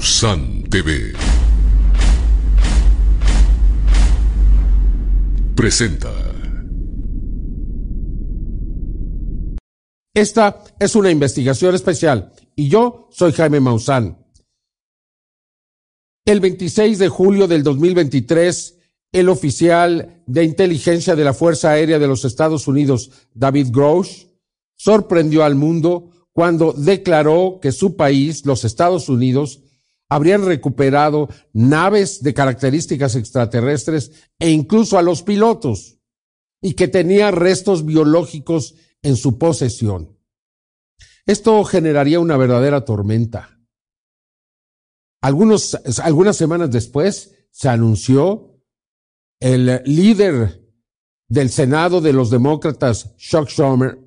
Mausan TV presenta. Esta es una investigación especial y yo soy Jaime Maussan. El 26 de julio del 2023, el oficial de inteligencia de la Fuerza Aérea de los Estados Unidos, David Grosh, sorprendió al mundo cuando declaró que su país, los Estados Unidos, habrían recuperado naves de características extraterrestres e incluso a los pilotos, y que tenía restos biológicos en su posesión. Esto generaría una verdadera tormenta. Algunos, algunas semanas después se anunció el líder del Senado de los demócratas, Chuck Schumer,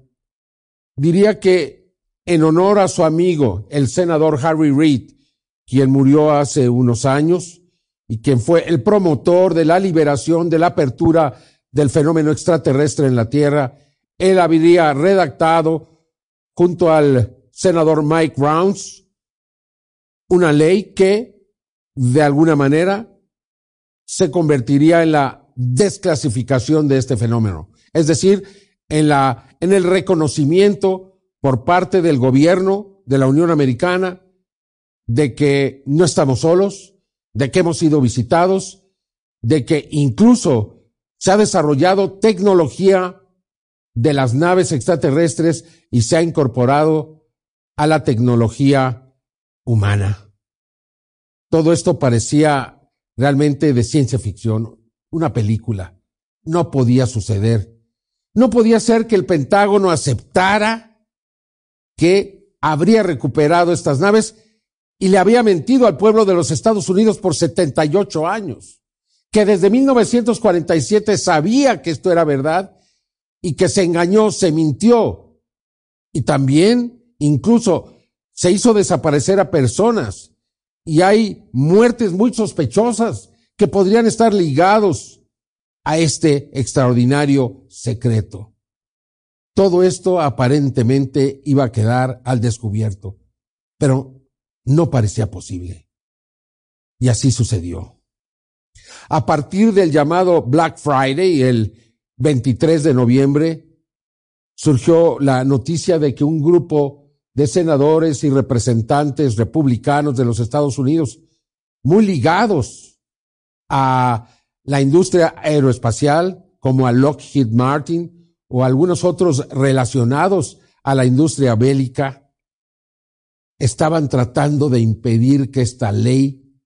diría que en honor a su amigo, el senador Harry Reid, quien murió hace unos años y quien fue el promotor de la liberación de la apertura del fenómeno extraterrestre en la Tierra, él habría redactado junto al senador Mike Rounds una ley que, de alguna manera, se convertiría en la desclasificación de este fenómeno. Es decir, en la, en el reconocimiento por parte del gobierno de la Unión Americana de que no estamos solos, de que hemos sido visitados, de que incluso se ha desarrollado tecnología de las naves extraterrestres y se ha incorporado a la tecnología humana. Todo esto parecía realmente de ciencia ficción, una película. No podía suceder. No podía ser que el Pentágono aceptara que habría recuperado estas naves y le había mentido al pueblo de los Estados Unidos por 78 años, que desde 1947 sabía que esto era verdad y que se engañó, se mintió y también incluso se hizo desaparecer a personas y hay muertes muy sospechosas que podrían estar ligados a este extraordinario secreto. Todo esto aparentemente iba a quedar al descubierto, pero no parecía posible. Y así sucedió. A partir del llamado Black Friday, el 23 de noviembre, surgió la noticia de que un grupo de senadores y representantes republicanos de los Estados Unidos, muy ligados a la industria aeroespacial, como a Lockheed Martin o algunos otros relacionados a la industria bélica, estaban tratando de impedir que esta ley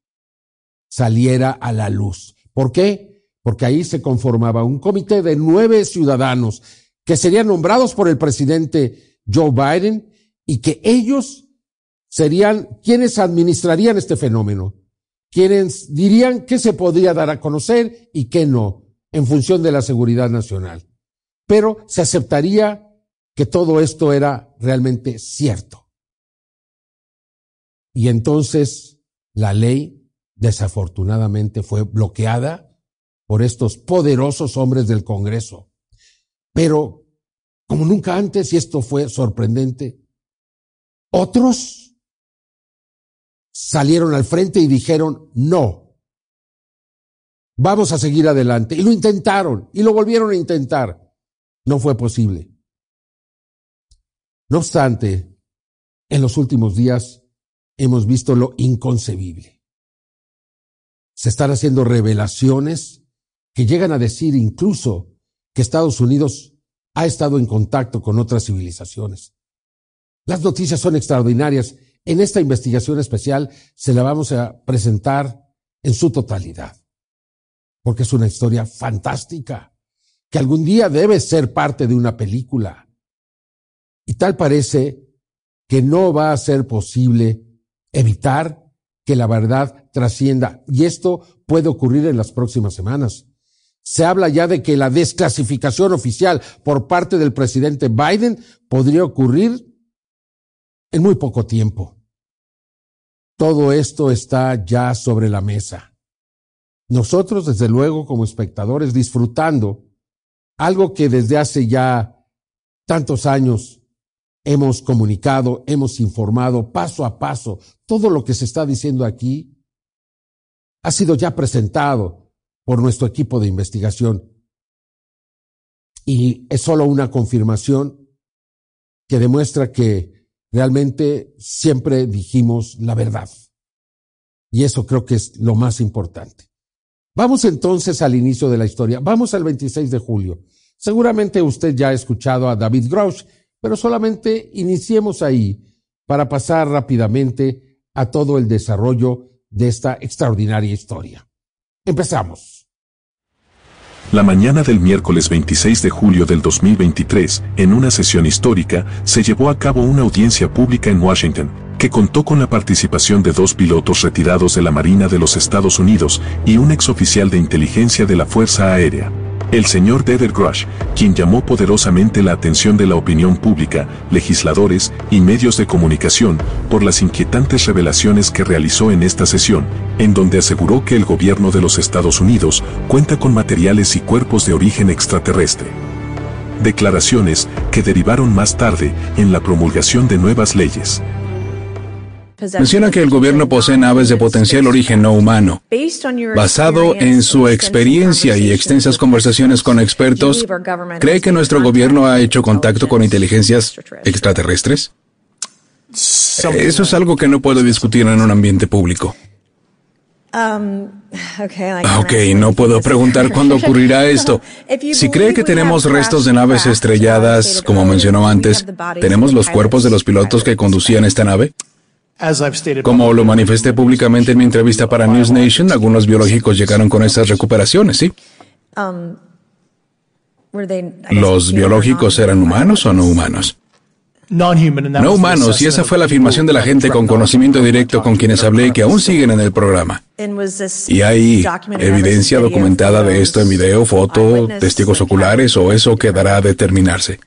saliera a la luz. ¿Por qué? Porque ahí se conformaba un comité de nueve ciudadanos que serían nombrados por el presidente Joe Biden y que ellos serían quienes administrarían este fenómeno, quienes dirían qué se podría dar a conocer y qué no, en función de la seguridad nacional. Pero se aceptaría que todo esto era realmente cierto. Y entonces la ley desafortunadamente fue bloqueada por estos poderosos hombres del Congreso. Pero, como nunca antes, y esto fue sorprendente, otros salieron al frente y dijeron, no, vamos a seguir adelante. Y lo intentaron, y lo volvieron a intentar. No fue posible. No obstante, en los últimos días, hemos visto lo inconcebible. Se están haciendo revelaciones que llegan a decir incluso que Estados Unidos ha estado en contacto con otras civilizaciones. Las noticias son extraordinarias. En esta investigación especial se la vamos a presentar en su totalidad, porque es una historia fantástica, que algún día debe ser parte de una película. Y tal parece que no va a ser posible evitar que la verdad trascienda. Y esto puede ocurrir en las próximas semanas. Se habla ya de que la desclasificación oficial por parte del presidente Biden podría ocurrir en muy poco tiempo. Todo esto está ya sobre la mesa. Nosotros, desde luego, como espectadores, disfrutando algo que desde hace ya tantos años hemos comunicado, hemos informado paso a paso. Todo lo que se está diciendo aquí ha sido ya presentado por nuestro equipo de investigación. Y es solo una confirmación que demuestra que realmente siempre dijimos la verdad. Y eso creo que es lo más importante. Vamos entonces al inicio de la historia. Vamos al 26 de julio. Seguramente usted ya ha escuchado a David Grouch, pero solamente iniciemos ahí para pasar rápidamente a todo el desarrollo de esta extraordinaria historia. Empezamos. La mañana del miércoles 26 de julio del 2023, en una sesión histórica, se llevó a cabo una audiencia pública en Washington, que contó con la participación de dos pilotos retirados de la Marina de los Estados Unidos y un exoficial de inteligencia de la Fuerza Aérea el señor Deder Grush, quien llamó poderosamente la atención de la opinión pública, legisladores y medios de comunicación por las inquietantes revelaciones que realizó en esta sesión, en donde aseguró que el gobierno de los Estados Unidos cuenta con materiales y cuerpos de origen extraterrestre. Declaraciones que derivaron más tarde en la promulgación de nuevas leyes. Menciona que el gobierno posee naves de potencial origen no humano. Basado en su experiencia y extensas conversaciones con expertos, ¿cree que nuestro gobierno ha hecho contacto con inteligencias extraterrestres? Eso es algo que no puedo discutir en un ambiente público. Um, ok, no puedo preguntar cuándo ocurrirá esto. Si cree que tenemos restos de naves estrelladas, como mencionó antes, ¿tenemos los cuerpos de los pilotos que conducían esta nave? Como lo manifesté públicamente en mi entrevista para News Nation, algunos biológicos llegaron con esas recuperaciones, ¿sí? Um, ¿Los biológicos eran humanos o no humanos? No humanos, y esa fue la afirmación de la gente con conocimiento directo con quienes hablé que aún siguen en el programa. ¿Y hay evidencia documentada de esto en video, foto, testigos oculares o eso quedará a determinarse?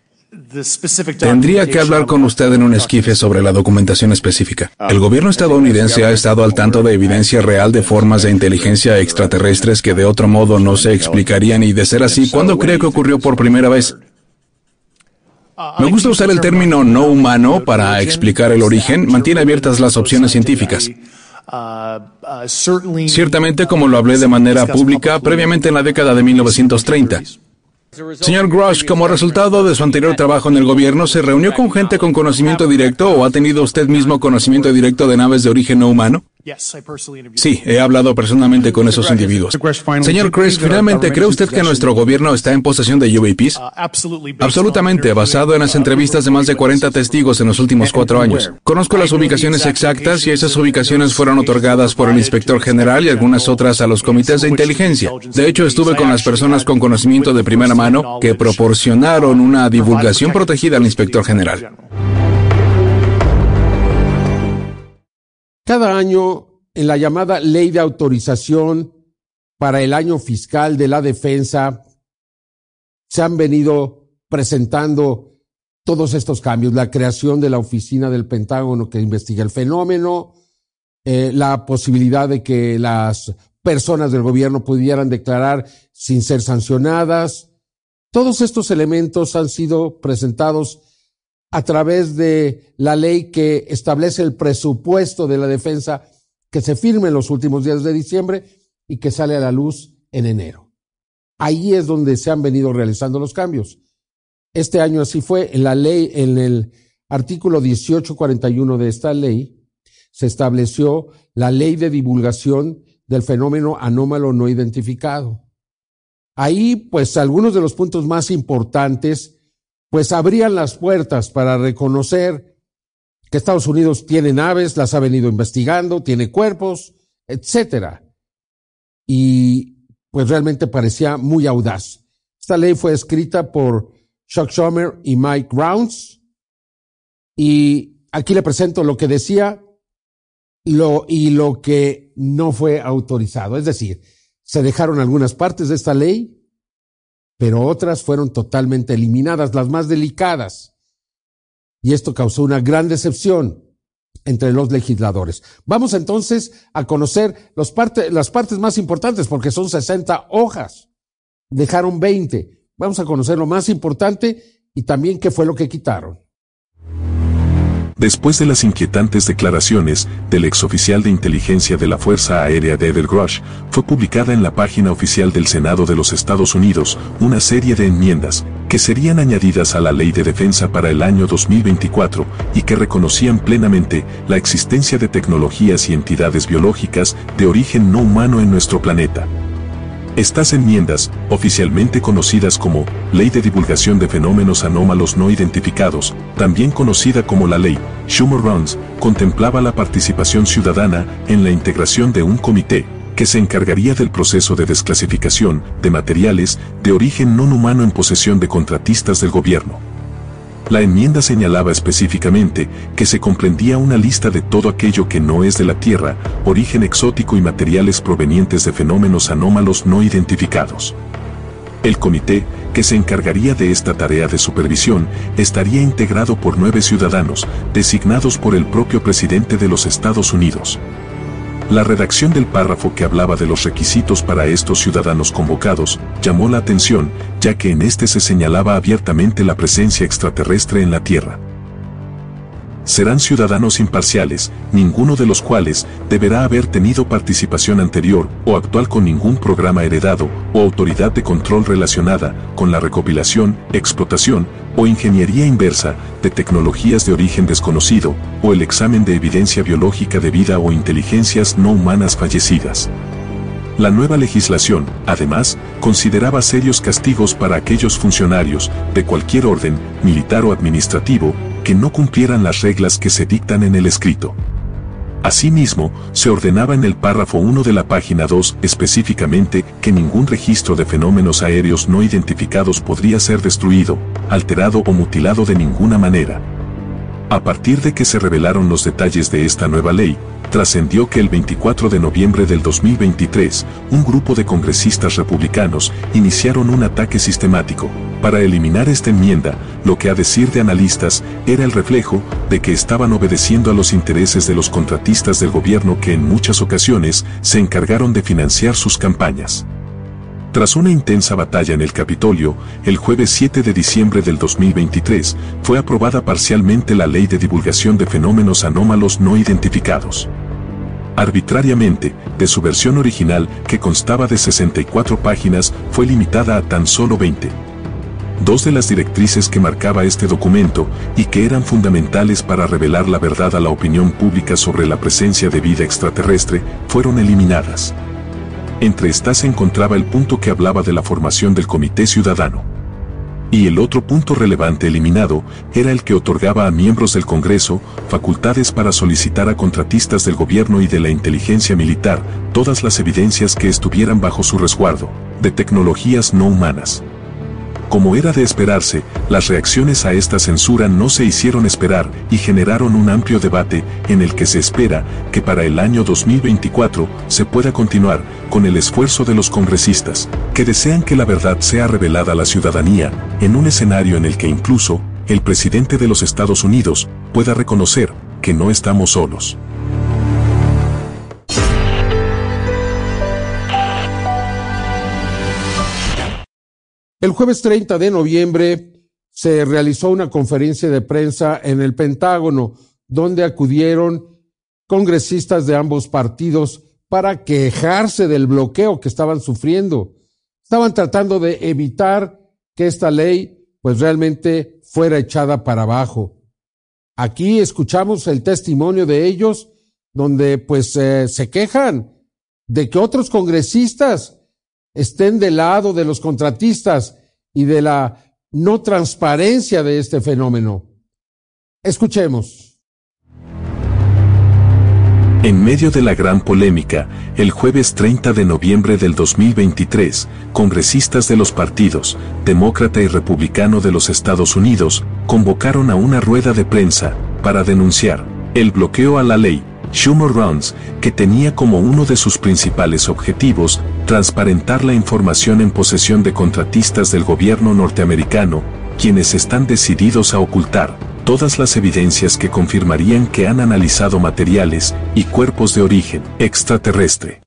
Tendría que hablar con usted en un esquife sobre la documentación específica. El gobierno estadounidense ha estado al tanto de evidencia real de formas de inteligencia extraterrestres que de otro modo no se explicarían y de ser así, ¿cuándo cree que ocurrió por primera vez? Me gusta usar el término no humano para explicar el origen, mantiene abiertas las opciones científicas. Ciertamente, como lo hablé de manera pública previamente en la década de 1930. Señor Grosh, como resultado de su anterior trabajo en el gobierno, ¿se reunió con gente con conocimiento directo o ha tenido usted mismo conocimiento directo de naves de origen no humano? Sí, he hablado personalmente con esos individuos. Señor Chris, finalmente, ¿cree usted que nuestro gobierno está en posesión de UAPs? Uh, Absolutamente, basado en las entrevistas de más de 40 testigos en los últimos cuatro años. Conozco las ubicaciones exactas y esas ubicaciones fueron otorgadas por el inspector general y algunas otras a los comités de inteligencia. De hecho, estuve con las personas con conocimiento de primera mano que proporcionaron una divulgación protegida al inspector general. Cada año, en la llamada ley de autorización para el año fiscal de la defensa, se han venido presentando todos estos cambios, la creación de la oficina del Pentágono que investiga el fenómeno, eh, la posibilidad de que las personas del gobierno pudieran declarar sin ser sancionadas. Todos estos elementos han sido presentados a través de la ley que establece el presupuesto de la defensa que se firme en los últimos días de diciembre y que sale a la luz en enero. Ahí es donde se han venido realizando los cambios. Este año así fue. En la ley, en el artículo 1841 de esta ley, se estableció la ley de divulgación del fenómeno anómalo no identificado. Ahí, pues, algunos de los puntos más importantes pues abrían las puertas para reconocer que Estados Unidos tiene naves, las ha venido investigando, tiene cuerpos, etcétera. Y pues realmente parecía muy audaz. Esta ley fue escrita por Chuck Schumer y Mike Rounds. Y aquí le presento lo que decía lo, y lo que no fue autorizado. Es decir, se dejaron algunas partes de esta ley, pero otras fueron totalmente eliminadas, las más delicadas. Y esto causó una gran decepción entre los legisladores. Vamos entonces a conocer las partes más importantes, porque son 60 hojas. Dejaron 20. Vamos a conocer lo más importante y también qué fue lo que quitaron. Después de las inquietantes declaraciones del exoficial de inteligencia de la Fuerza Aérea David Grush, fue publicada en la página oficial del Senado de los Estados Unidos una serie de enmiendas que serían añadidas a la Ley de Defensa para el año 2024 y que reconocían plenamente la existencia de tecnologías y entidades biológicas de origen no humano en nuestro planeta. Estas enmiendas, oficialmente conocidas como Ley de Divulgación de Fenómenos Anómalos No Identificados, también conocida como la Ley Schumer-Runs, contemplaba la participación ciudadana en la integración de un comité que se encargaría del proceso de desclasificación de materiales de origen no humano en posesión de contratistas del gobierno. La enmienda señalaba específicamente que se comprendía una lista de todo aquello que no es de la Tierra, origen exótico y materiales provenientes de fenómenos anómalos no identificados. El comité, que se encargaría de esta tarea de supervisión, estaría integrado por nueve ciudadanos, designados por el propio presidente de los Estados Unidos. La redacción del párrafo que hablaba de los requisitos para estos ciudadanos convocados llamó la atención, ya que en este se señalaba abiertamente la presencia extraterrestre en la Tierra. Serán ciudadanos imparciales, ninguno de los cuales deberá haber tenido participación anterior o actual con ningún programa heredado o autoridad de control relacionada con la recopilación, explotación o ingeniería inversa de tecnologías de origen desconocido o el examen de evidencia biológica de vida o inteligencias no humanas fallecidas. La nueva legislación, además, consideraba serios castigos para aquellos funcionarios, de cualquier orden, militar o administrativo, que no cumplieran las reglas que se dictan en el escrito. Asimismo, se ordenaba en el párrafo 1 de la página 2 específicamente que ningún registro de fenómenos aéreos no identificados podría ser destruido, alterado o mutilado de ninguna manera. A partir de que se revelaron los detalles de esta nueva ley, trascendió que el 24 de noviembre del 2023, un grupo de congresistas republicanos iniciaron un ataque sistemático para eliminar esta enmienda, lo que a decir de analistas era el reflejo de que estaban obedeciendo a los intereses de los contratistas del gobierno que en muchas ocasiones se encargaron de financiar sus campañas. Tras una intensa batalla en el Capitolio, el jueves 7 de diciembre del 2023, fue aprobada parcialmente la Ley de Divulgación de Fenómenos Anómalos No Identificados. Arbitrariamente, de su versión original, que constaba de 64 páginas, fue limitada a tan solo 20. Dos de las directrices que marcaba este documento, y que eran fundamentales para revelar la verdad a la opinión pública sobre la presencia de vida extraterrestre, fueron eliminadas. Entre estas se encontraba el punto que hablaba de la formación del Comité Ciudadano. Y el otro punto relevante eliminado era el que otorgaba a miembros del Congreso facultades para solicitar a contratistas del gobierno y de la inteligencia militar todas las evidencias que estuvieran bajo su resguardo, de tecnologías no humanas. Como era de esperarse, las reacciones a esta censura no se hicieron esperar y generaron un amplio debate en el que se espera que para el año 2024 se pueda continuar con el esfuerzo de los congresistas, que desean que la verdad sea revelada a la ciudadanía, en un escenario en el que incluso el presidente de los Estados Unidos pueda reconocer que no estamos solos. El jueves 30 de noviembre se realizó una conferencia de prensa en el Pentágono, donde acudieron congresistas de ambos partidos para quejarse del bloqueo que estaban sufriendo. Estaban tratando de evitar que esta ley pues realmente fuera echada para abajo. Aquí escuchamos el testimonio de ellos donde pues eh, se quejan de que otros congresistas estén del lado de los contratistas y de la no transparencia de este fenómeno. Escuchemos. En medio de la gran polémica, el jueves 30 de noviembre del 2023, congresistas de los partidos, demócrata y republicano de los Estados Unidos, convocaron a una rueda de prensa para denunciar el bloqueo a la ley Schumer Runs, que tenía como uno de sus principales objetivos transparentar la información en posesión de contratistas del gobierno norteamericano, quienes están decididos a ocultar todas las evidencias que confirmarían que han analizado materiales y cuerpos de origen extraterrestre.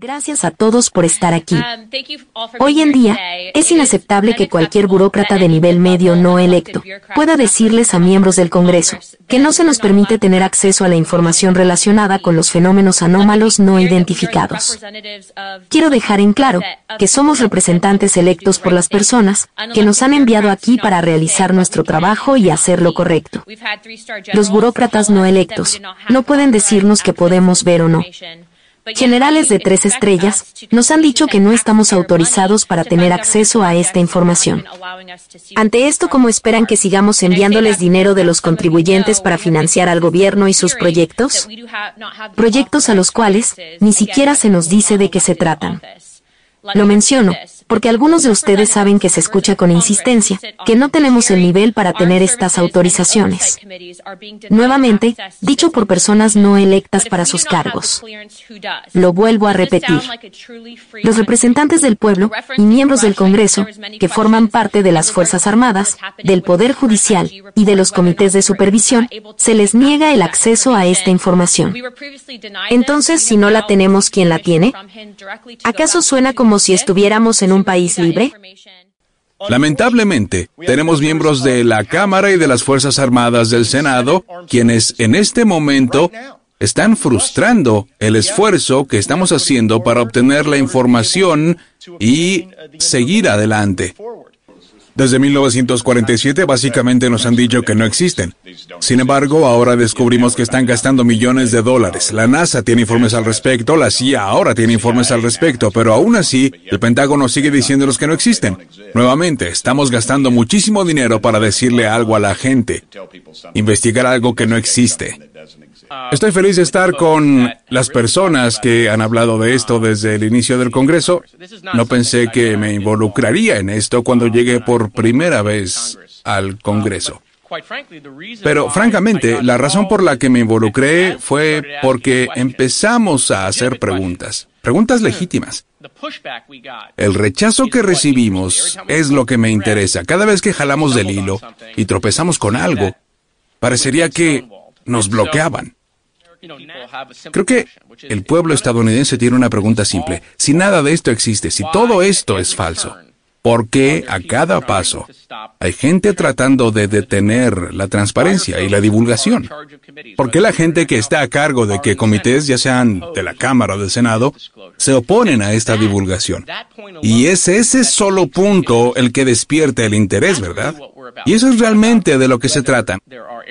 Gracias a todos por estar aquí. Um, Hoy en día, es inaceptable que cualquier burócrata de nivel medio no electo pueda decirles a miembros del Congreso que no se nos permite tener acceso a la información relacionada con los fenómenos anómalos no identificados. Quiero dejar en claro que somos representantes electos por las personas que nos han enviado aquí para realizar nuestro trabajo y hacer lo correcto. Los burócratas no electos no pueden decirnos que podemos ver o no generales de tres estrellas, nos han dicho que no estamos autorizados para tener acceso a esta información. Ante esto, ¿cómo esperan que sigamos enviándoles dinero de los contribuyentes para financiar al gobierno y sus proyectos? Proyectos a los cuales ni siquiera se nos dice de qué se tratan. Lo menciono, porque algunos de ustedes saben que se escucha con insistencia, que no tenemos el nivel para tener estas autorizaciones. Nuevamente, dicho por personas no electas para sus cargos. Lo vuelvo a repetir. Los representantes del pueblo y miembros del Congreso, que forman parte de las Fuerzas Armadas, del Poder Judicial y de los comités de supervisión, se les niega el acceso a esta información. Entonces, si no la tenemos, ¿quién la tiene? ¿Acaso suena como si estuviéramos en un país libre? Lamentablemente, tenemos miembros de la Cámara y de las Fuerzas Armadas del Senado quienes en este momento están frustrando el esfuerzo que estamos haciendo para obtener la información y seguir adelante. Desde 1947 básicamente nos han dicho que no existen. Sin embargo, ahora descubrimos que están gastando millones de dólares. La NASA tiene informes al respecto, la CIA ahora tiene informes al respecto, pero aún así, el Pentágono sigue diciéndonos que no existen. Nuevamente, estamos gastando muchísimo dinero para decirle algo a la gente, investigar algo que no existe. Estoy feliz de estar con las personas que han hablado de esto desde el inicio del Congreso. No pensé que me involucraría en esto cuando llegué por primera vez al Congreso. Pero francamente, la razón por la que me involucré fue porque empezamos a hacer preguntas, preguntas legítimas. El rechazo que recibimos es lo que me interesa. Cada vez que jalamos del hilo y tropezamos con algo, parecería que nos bloqueaban. Creo que el pueblo estadounidense tiene una pregunta simple. Si nada de esto existe, si todo esto es falso, ¿por qué a cada paso hay gente tratando de detener la transparencia y la divulgación? ¿Por qué la gente que está a cargo de que comités, ya sean de la Cámara o del Senado, se oponen a esta divulgación? Y es ese solo punto el que despierta el interés, ¿verdad? Y eso es realmente de lo que se trata.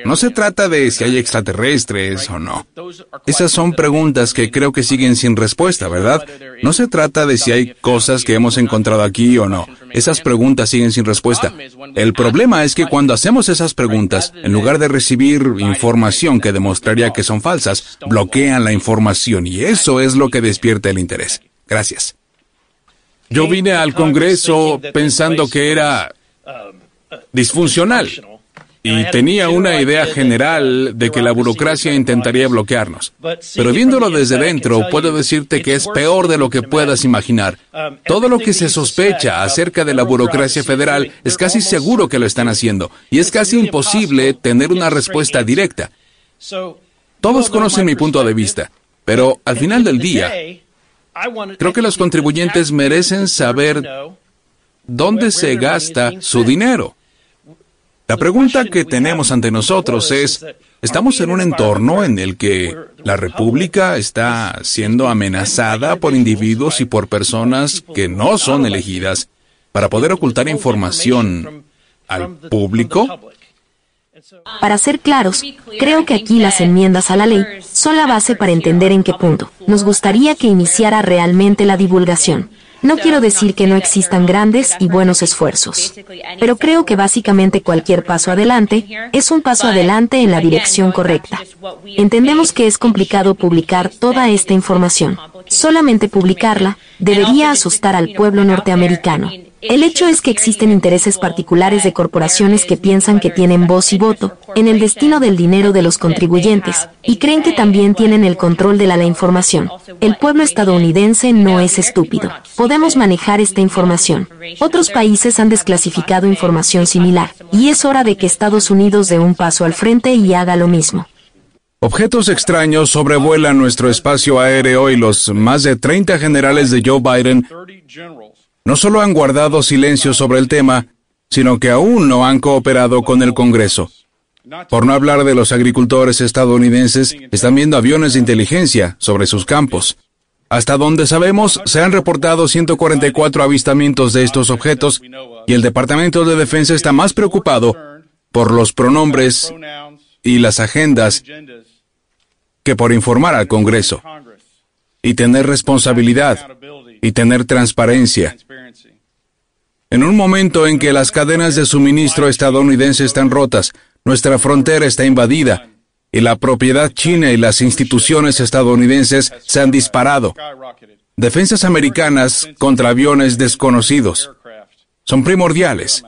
No se trata de si hay extraterrestres o no. Esas son preguntas que creo que siguen sin respuesta, ¿verdad? No se trata de si hay cosas que hemos encontrado aquí o no. Esas preguntas siguen sin respuesta. El problema es que cuando hacemos esas preguntas, en lugar de recibir información que demostraría que son falsas, bloquean la información y eso es lo que despierta el interés. Gracias. Yo vine al Congreso pensando que era disfuncional y tenía una idea general de que la burocracia intentaría bloquearnos. Pero viéndolo desde dentro, puedo decirte que es peor de lo que puedas imaginar. Todo lo que se sospecha acerca de la burocracia federal es casi seguro que lo están haciendo, y es casi imposible tener una respuesta directa. Todos conocen mi punto de vista, pero al final del día, creo que los contribuyentes merecen saber dónde se gasta su dinero. La pregunta que tenemos ante nosotros es, ¿estamos en un entorno en el que la República está siendo amenazada por individuos y por personas que no son elegidas para poder ocultar información al público? Para ser claros, creo que aquí las enmiendas a la ley son la base para entender en qué punto nos gustaría que iniciara realmente la divulgación. No quiero decir que no existan grandes y buenos esfuerzos, pero creo que básicamente cualquier paso adelante es un paso adelante en la dirección correcta. Entendemos que es complicado publicar toda esta información. Solamente publicarla debería asustar al pueblo norteamericano. El hecho es que existen intereses particulares de corporaciones que piensan que tienen voz y voto en el destino del dinero de los contribuyentes y creen que también tienen el control de la, información. El pueblo estadounidense no es estúpido. Podemos manejar esta información. Otros países han desclasificado información similar y es hora de que Estados Unidos dé un paso al frente y haga lo mismo. Objetos extraños sobrevuelan nuestro espacio aéreo y los más de 30 generales de Joe Biden no solo han guardado silencio sobre el tema, sino que aún no han cooperado con el Congreso. Por no hablar de los agricultores estadounidenses, están viendo aviones de inteligencia sobre sus campos. Hasta donde sabemos, se han reportado 144 avistamientos de estos objetos y el Departamento de Defensa está más preocupado por los pronombres y las agendas que por informar al Congreso y tener responsabilidad y tener transparencia. En un momento en que las cadenas de suministro estadounidense están rotas, nuestra frontera está invadida y la propiedad china y las instituciones estadounidenses se han disparado. Defensas americanas contra aviones desconocidos son primordiales.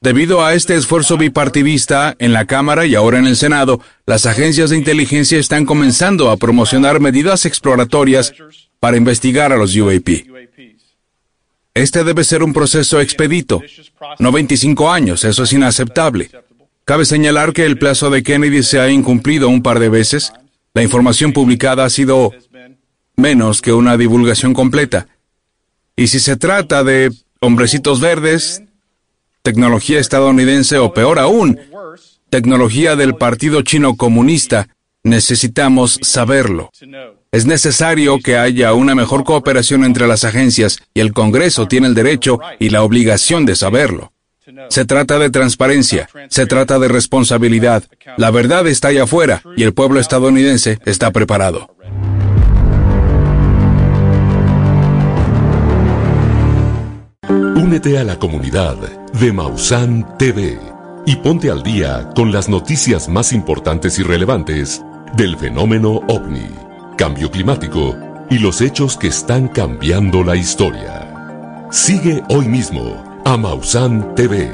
Debido a este esfuerzo bipartidista en la Cámara y ahora en el Senado, las agencias de inteligencia están comenzando a promocionar medidas exploratorias para investigar a los UAP. Este debe ser un proceso expedito, no 25 años, eso es inaceptable. Cabe señalar que el plazo de Kennedy se ha incumplido un par de veces. La información publicada ha sido menos que una divulgación completa. Y si se trata de hombrecitos verdes, tecnología estadounidense o peor aún, tecnología del Partido Chino Comunista, necesitamos saberlo. Es necesario que haya una mejor cooperación entre las agencias y el Congreso tiene el derecho y la obligación de saberlo. Se trata de transparencia, se trata de responsabilidad. La verdad está allá afuera y el pueblo estadounidense está preparado. Únete a la comunidad de Mausan TV y ponte al día con las noticias más importantes y relevantes del fenómeno ovni, cambio climático y los hechos que están cambiando la historia. Sigue hoy mismo a Mausan TV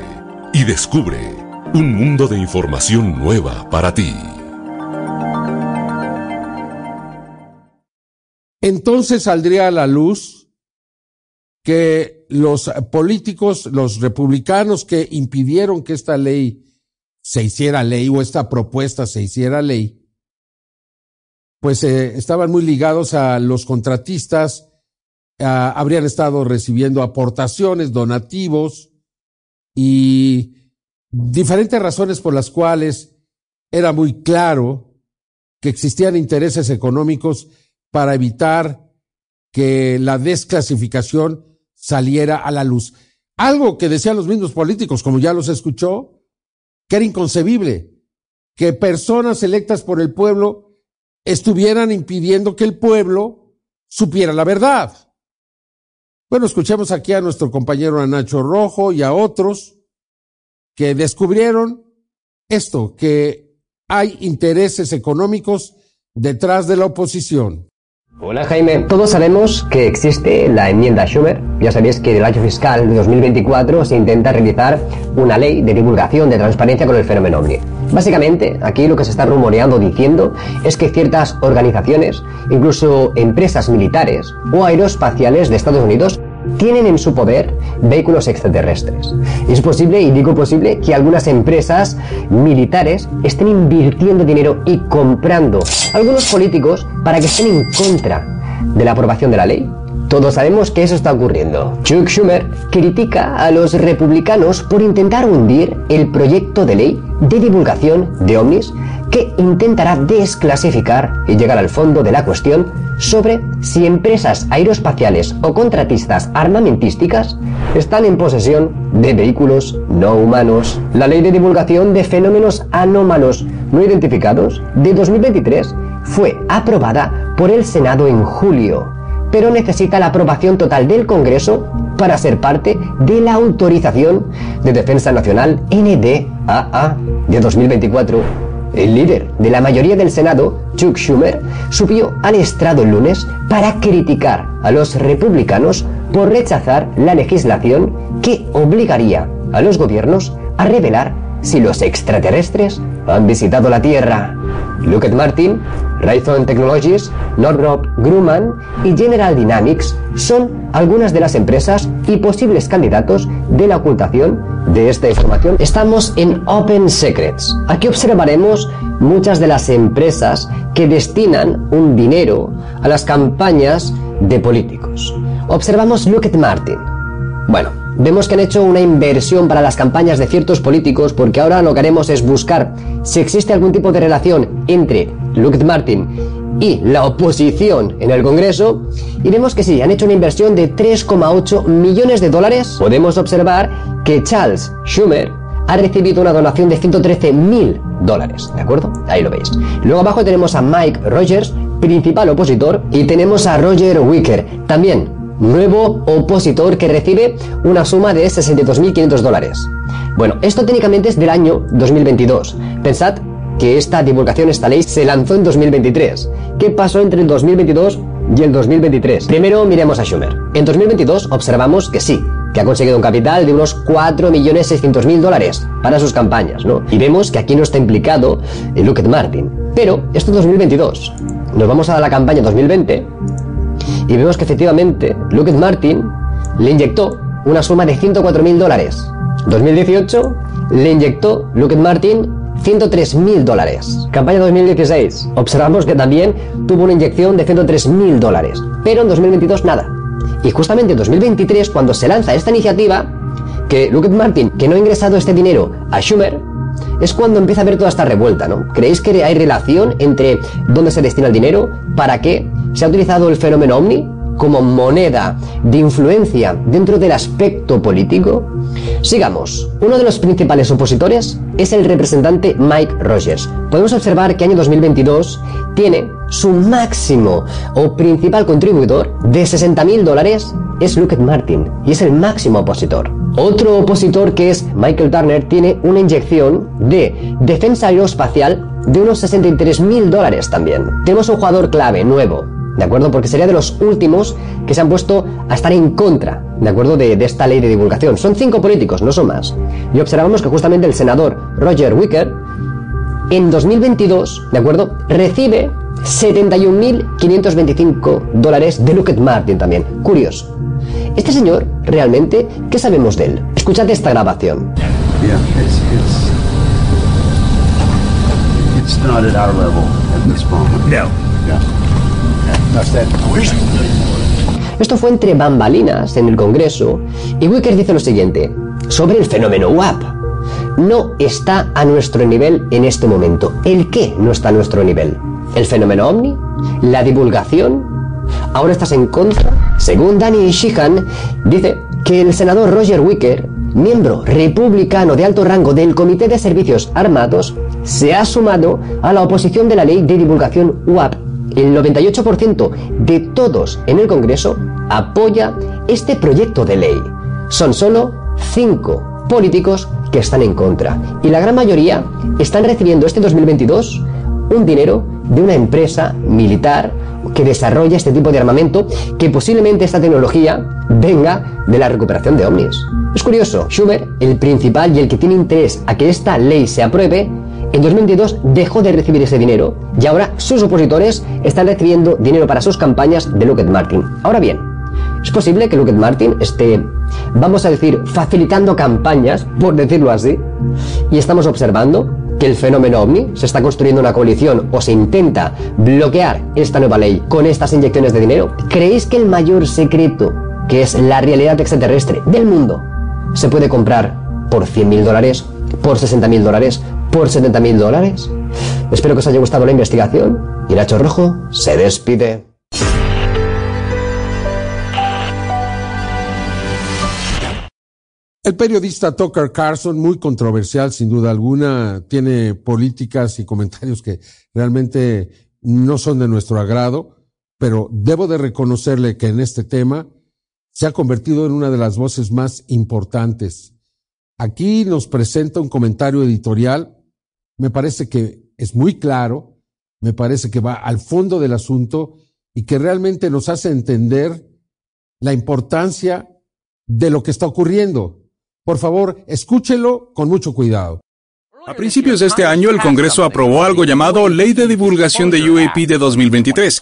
y descubre un mundo de información nueva para ti. Entonces saldría a la luz que los políticos, los republicanos que impidieron que esta ley se hiciera ley o esta propuesta se hiciera ley, pues eh, estaban muy ligados a los contratistas, habrían estado recibiendo aportaciones, donativos y diferentes razones por las cuales era muy claro que existían intereses económicos para evitar que la desclasificación saliera a la luz. Algo que decían los mismos políticos, como ya los escuchó, que era inconcebible, que personas electas por el pueblo estuvieran impidiendo que el pueblo supiera la verdad. Bueno, escuchemos aquí a nuestro compañero Nacho Rojo y a otros que descubrieron esto, que hay intereses económicos detrás de la oposición. Hola Jaime, todos sabemos que existe la enmienda Schumer. Ya sabéis que del año fiscal de 2024 se intenta realizar una ley de divulgación de transparencia con el fenómeno OVNI. Básicamente, aquí lo que se está rumoreando diciendo es que ciertas organizaciones, incluso empresas militares o aeroespaciales de Estados Unidos, tienen en su poder vehículos extraterrestres. Es posible, y digo posible, que algunas empresas militares estén invirtiendo dinero y comprando a algunos políticos para que estén en contra de la aprobación de la ley. Todos sabemos que eso está ocurriendo. Chuck Schumer critica a los republicanos por intentar hundir el proyecto de ley de divulgación de ovnis que intentará desclasificar y llegar al fondo de la cuestión sobre si empresas aeroespaciales o contratistas armamentísticas están en posesión de vehículos no humanos. La ley de divulgación de fenómenos anómalos no identificados de 2023 fue aprobada por el Senado en julio pero necesita la aprobación total del Congreso para ser parte de la autorización de Defensa Nacional NDAA de 2024 el líder de la mayoría del Senado, Chuck Schumer, subió al estrado el lunes para criticar a los republicanos por rechazar la legislación que obligaría a los gobiernos a revelar si los extraterrestres han visitado la Tierra. Lockheed Martin, Raytheon Technologies, Northrop Grumman y General Dynamics son algunas de las empresas y posibles candidatos de la ocultación de esta información. Estamos en Open Secrets. Aquí observaremos muchas de las empresas que destinan un dinero a las campañas de políticos. Observamos Lockheed Martin. Bueno, vemos que han hecho una inversión para las campañas de ciertos políticos porque ahora lo que haremos es buscar si existe algún tipo de relación entre Lockheed Martin y la oposición en el Congreso y vemos que sí, han hecho una inversión de 3,8 millones de dólares. Podemos observar que Charles Schumer ha recibido una donación de 113 mil dólares, ¿de acuerdo? Ahí lo veis. Luego abajo tenemos a Mike Rogers, principal opositor, y tenemos a Roger Wicker, también nuevo opositor que recibe una suma de 62.500 dólares. Bueno, esto técnicamente es del año 2022. Pensad que esta divulgación, esta ley, se lanzó en 2023. ¿Qué pasó entre el 2022 y el 2023? Primero miremos a Schumer. En 2022 observamos que sí, que ha conseguido un capital de unos 4.600.000 dólares para sus campañas, ¿no? Y vemos que aquí no está implicado Lockheed Martin. Pero esto es 2022. Nos vamos a la campaña 2020 y vemos que efectivamente Lockheed Martin le inyectó una suma de 104.000 dólares. 2018 le inyectó Lockheed Martin 103.000 dólares. Campaña 2016. Observamos que también tuvo una inyección de 103.000 dólares. Pero en 2022 nada. Y justamente en 2023, cuando se lanza esta iniciativa, que Lockheed Martin, que no ha ingresado este dinero a Schumer, es cuando empieza a haber toda esta revuelta, ¿no? ¿Creéis que hay relación entre dónde se destina el dinero? ¿Para qué? ¿Se ha utilizado el fenómeno OVNI? como moneda de influencia dentro del aspecto político? Sigamos. Uno de los principales opositores es el representante Mike Rogers. Podemos observar que año 2022 tiene su máximo o principal contribuidor de 60.000 dólares es Lockheed Martin y es el máximo opositor. Otro opositor que es Michael Turner tiene una inyección de defensa aeroespacial de unos 63.000 dólares también. Tenemos un jugador clave nuevo, ¿de acuerdo? Porque sería de los últimos que se han puesto a estar en contra, ¿de acuerdo? De, esta ley de divulgación. Son cinco políticos, no son más. Y observamos que justamente el senador Roger Wicker, en 2022, ¿de acuerdo? Recibe 71.525 dólares de Lockheed Martin también. Curioso. Este señor, realmente, ¿qué sabemos de él? Escuchad esta grabación. Esto fue entre bambalinas en el Congreso y Wicker dice lo siguiente sobre el fenómeno WAP. No está a nuestro nivel en este momento. ¿El qué no está a nuestro nivel? ¿El fenómeno OVNI? ¿La divulgación? ¿Ahora estás en contra? Según Danny Sheehan, dice que el senador Roger Wicker, miembro republicano de alto rango del Comité de Servicios Armados, se ha sumado a la oposición de la ley de divulgación WAP el 98% de todos en el Congreso apoya este proyecto de ley. Son solo cinco políticos que están en contra y la gran mayoría están recibiendo este 2022 un dinero de una empresa militar que desarrolla este tipo de armamento que posiblemente esta tecnología venga de la recuperación de ovnis. Es curioso, Schumer, el principal y el que tiene interés a que esta ley se apruebe, en 2022 dejó de recibir ese dinero y ahora sus opositores están recibiendo dinero para sus campañas de Lockheed Martin. Ahora bien, es posible que Lockheed Martin esté, vamos a decir, facilitando campañas, por decirlo así, y estamos observando que el fenómeno ovni se está construyendo una coalición o se intenta bloquear esta nueva ley con estas inyecciones de dinero. ¿Creéis que el mayor secreto, que es la realidad extraterrestre del mundo, se puede comprar por 100 mil dólares, por 60 mil dólares, por 70 mil dólares. Espero que os haya gustado la investigación y Nacho Rojo se despide. El periodista Tucker Carlson, muy controversial sin duda alguna, tiene políticas y comentarios que realmente no son de nuestro agrado. pero debo de reconocerle que en este tema se ha convertido en una de las voces más importantes. Aquí nos presenta un comentario editorial, me parece que es muy claro, me parece que va al fondo del asunto y que realmente nos hace entender la importancia de lo que está ocurriendo. Por favor, escúchelo con mucho cuidado. A principios de este año, el Congreso aprobó algo llamado Ley de Divulgación de UAP de 2023.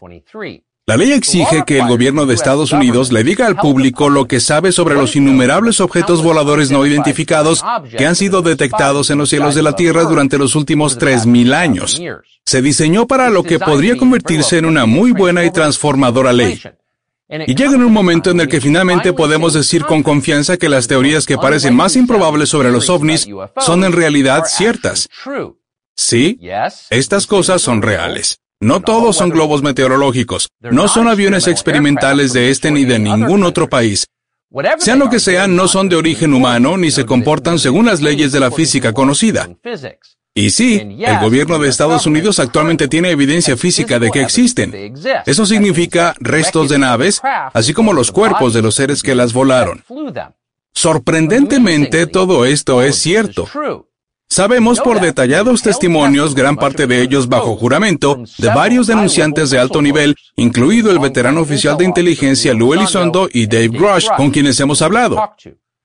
La ley exige que el gobierno de Estados Unidos le diga al público lo que sabe sobre los innumerables objetos voladores no identificados que han sido detectados en los cielos de la Tierra durante los últimos 3.000 años. Se diseñó para lo que podría convertirse en una muy buena y transformadora ley. Y llega en un momento en el que finalmente podemos decir con confianza que las teorías que parecen más improbables sobre los ovnis son en realidad ciertas. Sí, estas cosas son reales. No todos son globos meteorológicos, no son aviones experimentales de este ni de ningún otro país. Sean lo que sean, no son de origen humano ni se comportan según las leyes de la física conocida. Y sí, el gobierno de Estados Unidos actualmente tiene evidencia física de que existen. Eso significa restos de naves, así como los cuerpos de los seres que las volaron. Sorprendentemente, todo esto es cierto. Sabemos por detallados testimonios, gran parte de ellos bajo juramento, de varios denunciantes de alto nivel, incluido el veterano oficial de inteligencia Lou Elizondo y Dave Grush, con quienes hemos hablado.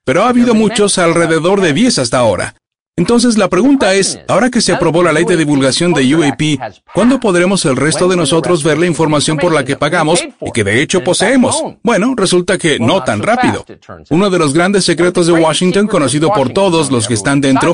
Pero ha habido muchos, alrededor de 10 hasta ahora. Entonces la pregunta es, ahora que se aprobó la ley de divulgación de UAP, ¿cuándo podremos el resto de nosotros ver la información por la que pagamos y que de hecho poseemos? Bueno, resulta que no tan rápido. Uno de los grandes secretos de Washington, conocido por todos los que están dentro,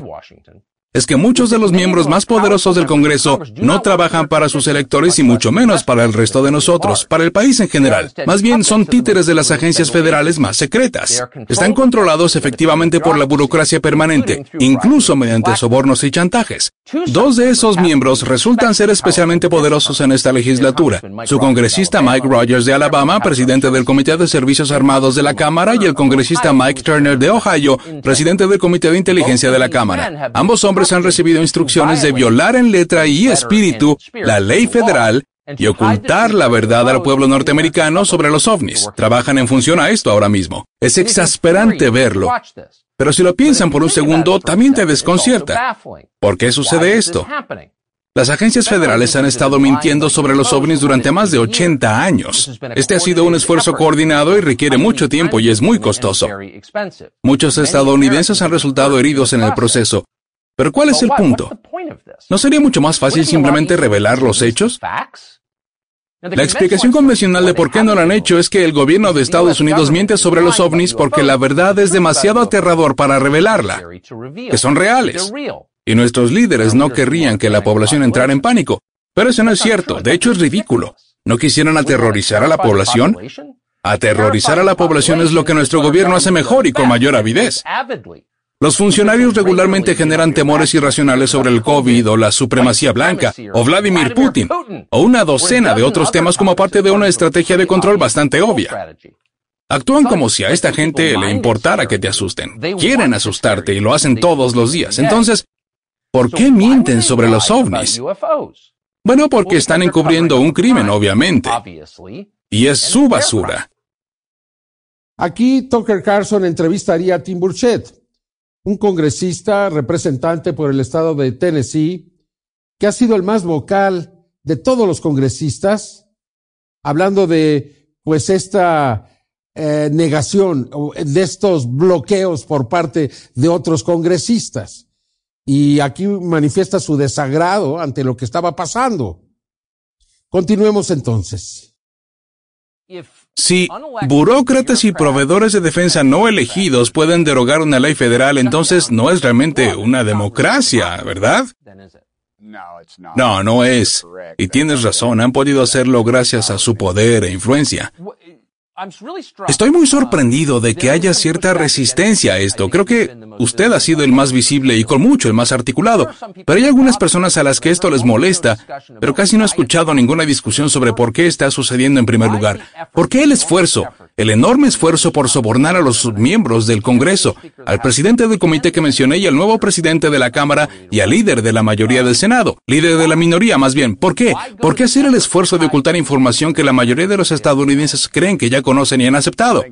es que muchos de los miembros más poderosos del Congreso no trabajan para sus electores y mucho menos para el resto de nosotros, para el país en general. Más bien son títeres de las agencias federales más secretas. Están controlados efectivamente por la burocracia permanente, incluso mediante sobornos y chantajes. Dos de esos miembros resultan ser especialmente poderosos en esta legislatura. Su congresista Mike Rogers de Alabama, presidente del Comité de Servicios Armados de la Cámara, y el congresista Mike Turner de Ohio, presidente del Comité de Inteligencia de la Cámara. Ambos hombres han recibido instrucciones de violar en letra y espíritu la ley federal y ocultar la verdad al pueblo norteamericano sobre los ovnis. Trabajan en función a esto ahora mismo. Es exasperante verlo. Pero si lo piensan por un segundo, también te desconcierta. ¿Por qué sucede esto? Las agencias federales han estado mintiendo sobre los ovnis durante más de 80 años. Este ha sido un esfuerzo coordinado y requiere mucho tiempo y es muy costoso. Muchos estadounidenses han resultado heridos en el proceso, pero ¿cuál es el punto? ¿No sería mucho más fácil simplemente revelar los hechos? La explicación convencional de por qué no lo han hecho es que el gobierno de Estados Unidos miente sobre los ovnis porque la verdad es demasiado aterrador para revelarla, que son reales. Y nuestros líderes no querrían que la población entrara en pánico. Pero eso no es cierto, de hecho es ridículo. ¿No quisieran aterrorizar a la población? Aterrorizar a la población es lo que nuestro gobierno hace mejor y con mayor avidez. Los funcionarios regularmente generan temores irracionales sobre el COVID o la supremacía blanca o Vladimir Putin o una docena de otros temas como parte de una estrategia de control bastante obvia. Actúan como si a esta gente le importara que te asusten. Quieren asustarte y lo hacen todos los días. Entonces, ¿por qué mienten sobre los ovnis? Bueno, porque están encubriendo un crimen, obviamente. Y es su basura. Aquí Tucker Carlson entrevistaría a Tim Burchett un congresista representante por el estado de Tennessee, que ha sido el más vocal de todos los congresistas, hablando de pues esta eh, negación de estos bloqueos por parte de otros congresistas. Y aquí manifiesta su desagrado ante lo que estaba pasando. Continuemos entonces. Si burócratas y proveedores de defensa no elegidos pueden derogar una ley federal, entonces no es realmente una democracia, ¿verdad? No, no es. Y tienes razón, han podido hacerlo gracias a su poder e influencia. Estoy muy sorprendido de que haya cierta resistencia a esto. Creo que usted ha sido el más visible y con mucho el más articulado. Pero hay algunas personas a las que esto les molesta, pero casi no he escuchado ninguna discusión sobre por qué está sucediendo en primer lugar. ¿Por qué el esfuerzo? El enorme esfuerzo por sobornar a los miembros del Congreso, al presidente del comité que mencioné y al nuevo presidente de la Cámara y al líder de la mayoría del Senado, líder de la minoría más bien. ¿Por qué? ¿Por qué hacer el esfuerzo de ocultar información que la mayoría de los estadounidenses creen que ya conocen y han aceptado.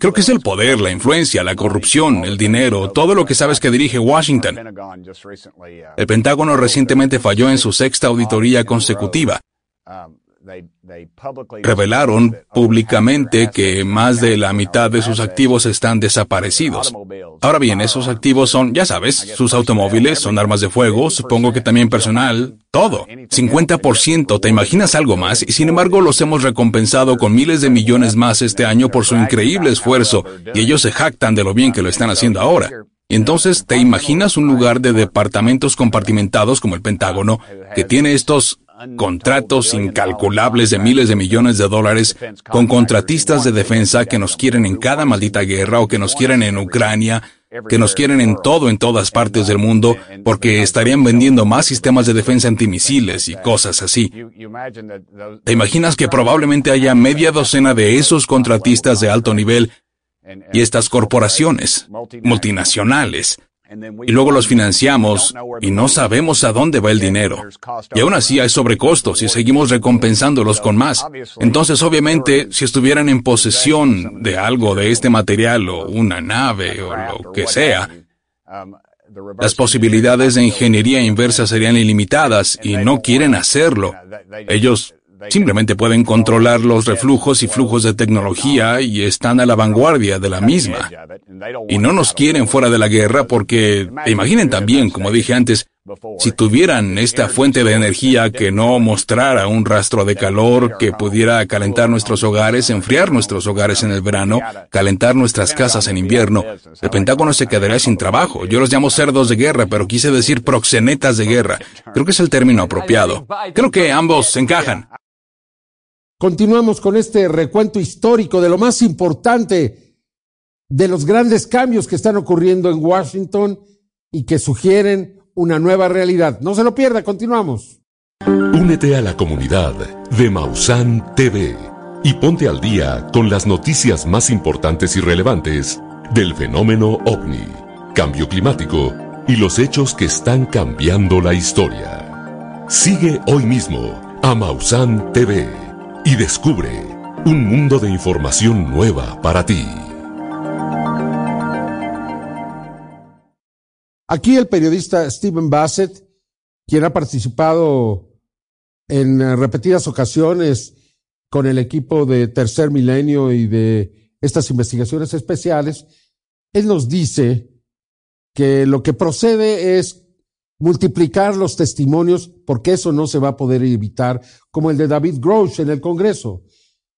Creo que es el poder, la influencia, la corrupción, el dinero, todo lo que sabes que dirige Washington. El Pentágono recientemente falló en su sexta auditoría consecutiva. Revelaron públicamente que más de la mitad de sus activos están desaparecidos. Ahora bien, esos activos son, ya sabes, sus automóviles, son armas de fuego, supongo que también personal, todo. 50%, ¿te imaginas algo más? Y sin embargo los hemos recompensado con miles de millones más este año por su increíble esfuerzo, y ellos se jactan de lo bien que lo están haciendo ahora. Entonces, ¿te imaginas un lugar de departamentos compartimentados como el Pentágono que tiene estos contratos incalculables de miles de millones de dólares con contratistas de defensa que nos quieren en cada maldita guerra o que nos quieren en Ucrania, que nos quieren en todo en todas partes del mundo porque estarían vendiendo más sistemas de defensa antimisiles y cosas así. ¿Te imaginas que probablemente haya media docena de esos contratistas de alto nivel y estas corporaciones multinacionales y luego los financiamos y no sabemos a dónde va el dinero. Y aún así hay sobrecostos y seguimos recompensándolos con más. Entonces, obviamente, si estuvieran en posesión de algo de este material o una nave o lo que sea, las posibilidades de ingeniería inversa serían ilimitadas y no quieren hacerlo. Ellos Simplemente pueden controlar los reflujos y flujos de tecnología y están a la vanguardia de la misma. Y no nos quieren fuera de la guerra porque, imaginen también, como dije antes, si tuvieran esta fuente de energía que no mostrara un rastro de calor que pudiera calentar nuestros hogares, enfriar nuestros hogares en el verano, calentar nuestras casas en invierno, el Pentágono se quedaría sin trabajo. Yo los llamo cerdos de guerra, pero quise decir proxenetas de guerra. Creo que es el término apropiado. Creo que ambos encajan. Continuamos con este recuento histórico de lo más importante de los grandes cambios que están ocurriendo en Washington y que sugieren una nueva realidad. No se lo pierda, continuamos. Únete a la comunidad de Mausan TV y ponte al día con las noticias más importantes y relevantes del fenómeno ovni, cambio climático y los hechos que están cambiando la historia. Sigue hoy mismo a Mausan TV y descubre un mundo de información nueva para ti. Aquí el periodista Stephen Bassett, quien ha participado en repetidas ocasiones con el equipo de Tercer Milenio y de estas investigaciones especiales, él nos dice que lo que procede es multiplicar los testimonios, porque eso no se va a poder evitar, como el de David Grosh en el Congreso.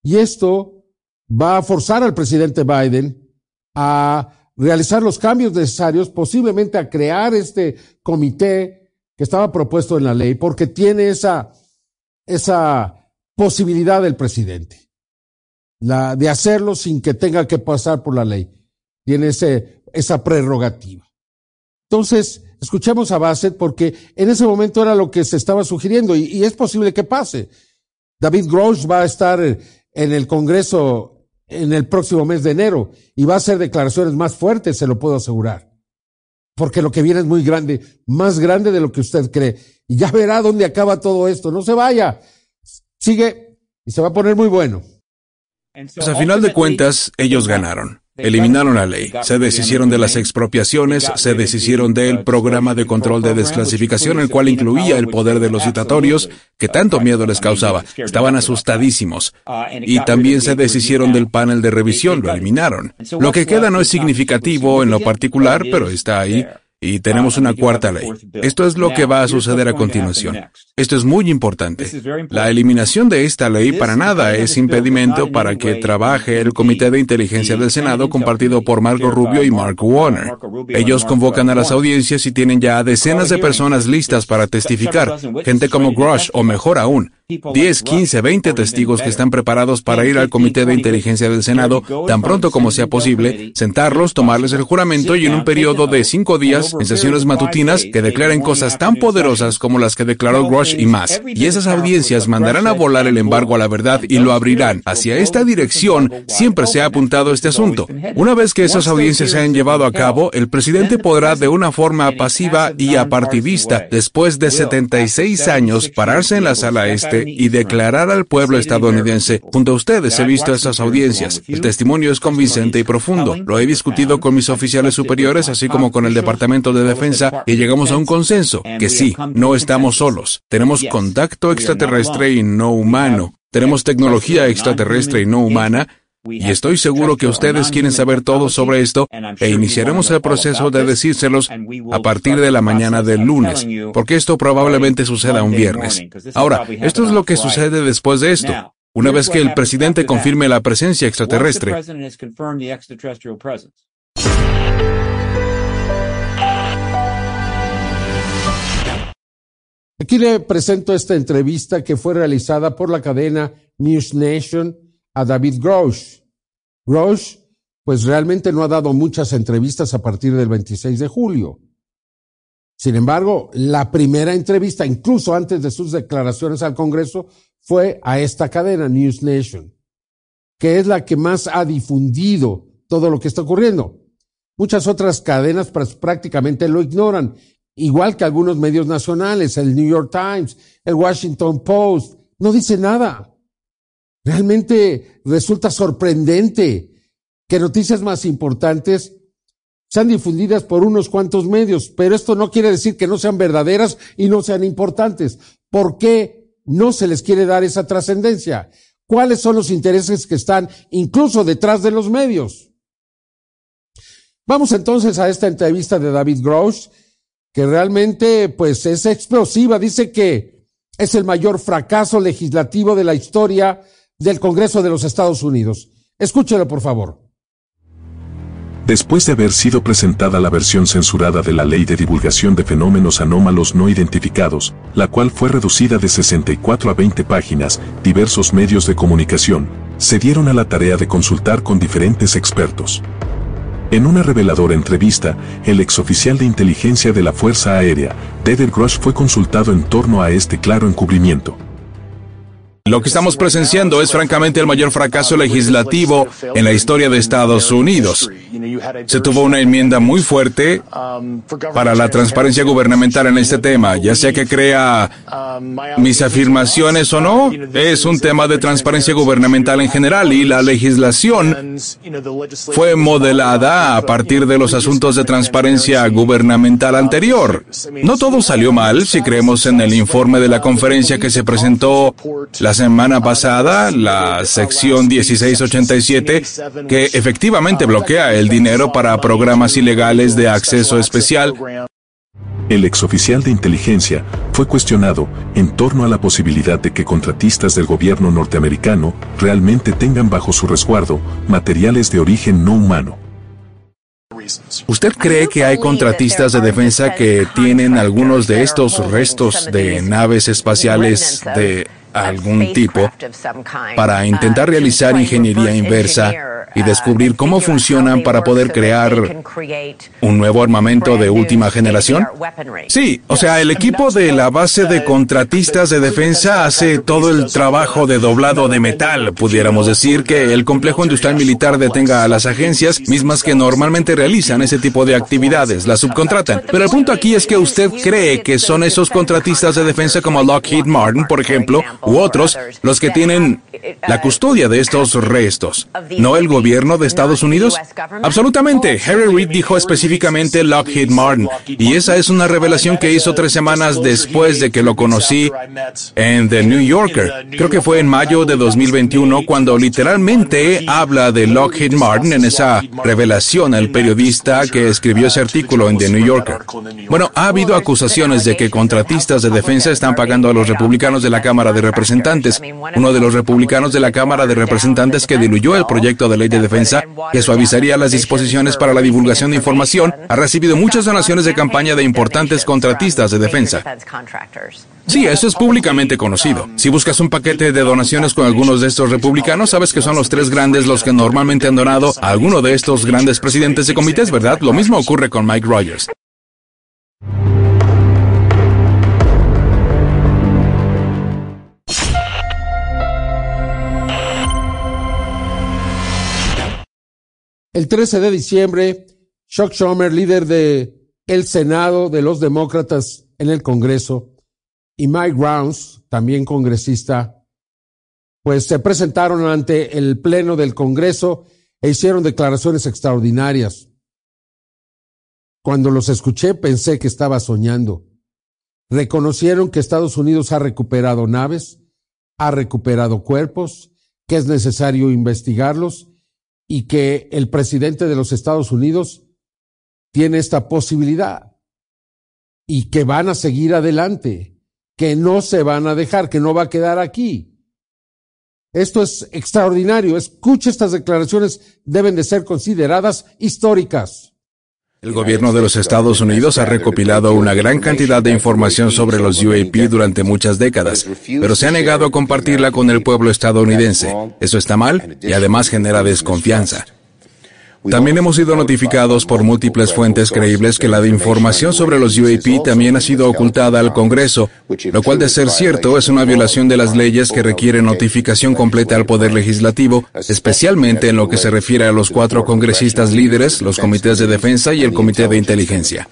Y esto va a forzar al presidente Biden a realizar los cambios necesarios, posiblemente a crear este comité que estaba propuesto en la ley, porque tiene esa, esa posibilidad del presidente, la de hacerlo sin que tenga que pasar por la ley. Tiene ese, esa prerrogativa. Entonces, Escuchemos a Bassett porque en ese momento era lo que se estaba sugiriendo y, es posible que pase. David Grosh va a estar en el Congreso en el próximo mes de enero y va a hacer declaraciones más fuertes, se lo puedo asegurar. Porque lo que viene es muy grande, más grande de lo que usted cree. Y ya verá dónde acaba todo esto. No se vaya. Sigue y se va a poner muy bueno. Pues a final de cuentas, ellos ganaron. Eliminaron la ley, se deshicieron de las expropiaciones, se deshicieron del programa de control de desclasificación, el cual incluía el poder de los citatorios, que tanto miedo les causaba. Estaban asustadísimos. Y también se deshicieron del panel de revisión, lo eliminaron. Lo que queda no es significativo en lo particular, pero está ahí. Y tenemos una cuarta ley. Esto es lo que va a suceder a continuación. Esto es muy importante. La eliminación de esta ley para nada es impedimento para que trabaje el Comité de Inteligencia del Senado compartido por Marco Rubio y Mark Warner. Ellos convocan a las audiencias y tienen ya decenas de personas listas para testificar, gente como Grush o mejor aún, 10, 15, 20 testigos que están preparados para ir al Comité de Inteligencia del Senado tan pronto como sea posible, sentarlos, tomarles el juramento y en un periodo de cinco días, en sesiones matutinas, que declaren cosas tan poderosas como las que declaró Rush y más. Y esas audiencias mandarán a volar el embargo a la verdad y lo abrirán. Hacia esta dirección siempre se ha apuntado este asunto. Una vez que esas audiencias se han llevado a cabo, el presidente podrá de una forma pasiva y apartidista, después de 76 años, pararse en la sala este y declarar al pueblo estadounidense, junto a ustedes he visto esas audiencias. El testimonio es convincente y profundo. Lo he discutido con mis oficiales superiores, así como con el Departamento de Defensa, y llegamos a un consenso, que sí, no estamos solos. Tenemos contacto extraterrestre y no humano. Tenemos tecnología extraterrestre y no humana, y estoy seguro que ustedes quieren saber todo sobre esto e iniciaremos el proceso de decírselos a partir de la mañana del lunes, porque esto probablemente suceda un viernes. Ahora, esto es lo que sucede después de esto. Una vez que el presidente confirme la presencia extraterrestre, Aquí le presento esta entrevista que fue realizada por la cadena News Nation a David Grosh. Grosh, pues realmente no ha dado muchas entrevistas a partir del 26 de julio. Sin embargo, la primera entrevista, incluso antes de sus declaraciones al Congreso, fue a esta cadena, News Nation, que es la que más ha difundido todo lo que está ocurriendo. Muchas otras cadenas prácticamente lo ignoran, igual que algunos medios nacionales, el New York Times, el Washington Post, no dice nada. Realmente resulta sorprendente que noticias más importantes sean difundidas por unos cuantos medios, pero esto no quiere decir que no sean verdaderas y no sean importantes. ¿Por qué no se les quiere dar esa trascendencia? ¿Cuáles son los intereses que están incluso detrás de los medios? Vamos entonces a esta entrevista de David Grosh, que realmente pues es explosiva. Dice que es el mayor fracaso legislativo de la historia del Congreso de los Estados Unidos. Escúchelo, por favor. Después de haber sido presentada la versión censurada de la Ley de Divulgación de Fenómenos Anómalos No Identificados, la cual fue reducida de 64 a 20 páginas, diversos medios de comunicación se dieron a la tarea de consultar con diferentes expertos. En una reveladora entrevista, el exoficial de inteligencia de la Fuerza Aérea, David Grush, fue consultado en torno a este claro encubrimiento. Lo que estamos presenciando es francamente el mayor fracaso legislativo en la historia de Estados Unidos. Se tuvo una enmienda muy fuerte para la transparencia gubernamental en este tema, ya sea que crea mis afirmaciones o no, es un tema de transparencia gubernamental en general y la legislación fue modelada a partir de los asuntos de transparencia gubernamental anterior. No todo salió mal si creemos en el informe de la conferencia que se presentó la la semana pasada, la sección 1687, que efectivamente bloquea el dinero para programas ilegales de acceso especial. El exoficial de inteligencia fue cuestionado en torno a la posibilidad de que contratistas del gobierno norteamericano realmente tengan bajo su resguardo materiales de origen no humano. ¿Usted cree que hay contratistas de defensa que tienen algunos de estos restos de naves espaciales de algún tipo para intentar realizar ingeniería inversa y descubrir cómo funcionan para poder crear un nuevo armamento de última generación? Sí, o sea, el equipo de la base de contratistas de defensa hace todo el trabajo de doblado de metal. Pudiéramos decir que el complejo industrial militar detenga a las agencias mismas que normalmente realizan ese tipo de actividades, las subcontratan. Pero el punto aquí es que usted cree que son esos contratistas de defensa como Lockheed Martin, por ejemplo, u otros, los que tienen la custodia de estos restos, no el gobierno de Estados Unidos? Absolutamente. Harry Reid dijo específicamente Lockheed Martin, y esa es una revelación que hizo tres semanas después de que lo conocí en The New Yorker. Creo que fue en mayo de 2021 cuando literalmente habla de Lockheed Martin en esa revelación al periodista que escribió ese artículo en The New Yorker. Bueno, ha habido acusaciones de que contratistas de defensa están pagando a los republicanos de la Cámara de Representantes. Uno de los republicanos de la Cámara de Representantes que diluyó el proyecto de ley de defensa que suavizaría las disposiciones para la divulgación de información, ha recibido muchas donaciones de campaña de importantes contratistas de defensa. Sí, eso es públicamente conocido. Si buscas un paquete de donaciones con algunos de estos republicanos, sabes que son los tres grandes los que normalmente han donado a alguno de estos grandes presidentes de comités, ¿verdad? Lo mismo ocurre con Mike Rogers. El 13 de diciembre, Chuck Schumer, líder de el Senado de los Demócratas en el Congreso, y Mike Rounds, también congresista, pues se presentaron ante el Pleno del Congreso e hicieron declaraciones extraordinarias. Cuando los escuché pensé que estaba soñando. Reconocieron que Estados Unidos ha recuperado naves, ha recuperado cuerpos, que es necesario investigarlos y que el presidente de los Estados Unidos tiene esta posibilidad y que van a seguir adelante, que no se van a dejar, que no va a quedar aquí. Esto es extraordinario. Escuche estas declaraciones, deben de ser consideradas históricas. El gobierno de los Estados Unidos ha recopilado una gran cantidad de información sobre los UAP durante muchas décadas, pero se ha negado a compartirla con el pueblo estadounidense. Eso está mal y además genera desconfianza. También hemos sido notificados por múltiples fuentes creíbles que la información sobre los UAP también ha sido ocultada al Congreso, lo cual de ser cierto es una violación de las leyes que requieren notificación completa al Poder Legislativo, especialmente en lo que se refiere a los cuatro congresistas líderes, los comités de defensa y el Comité de Inteligencia.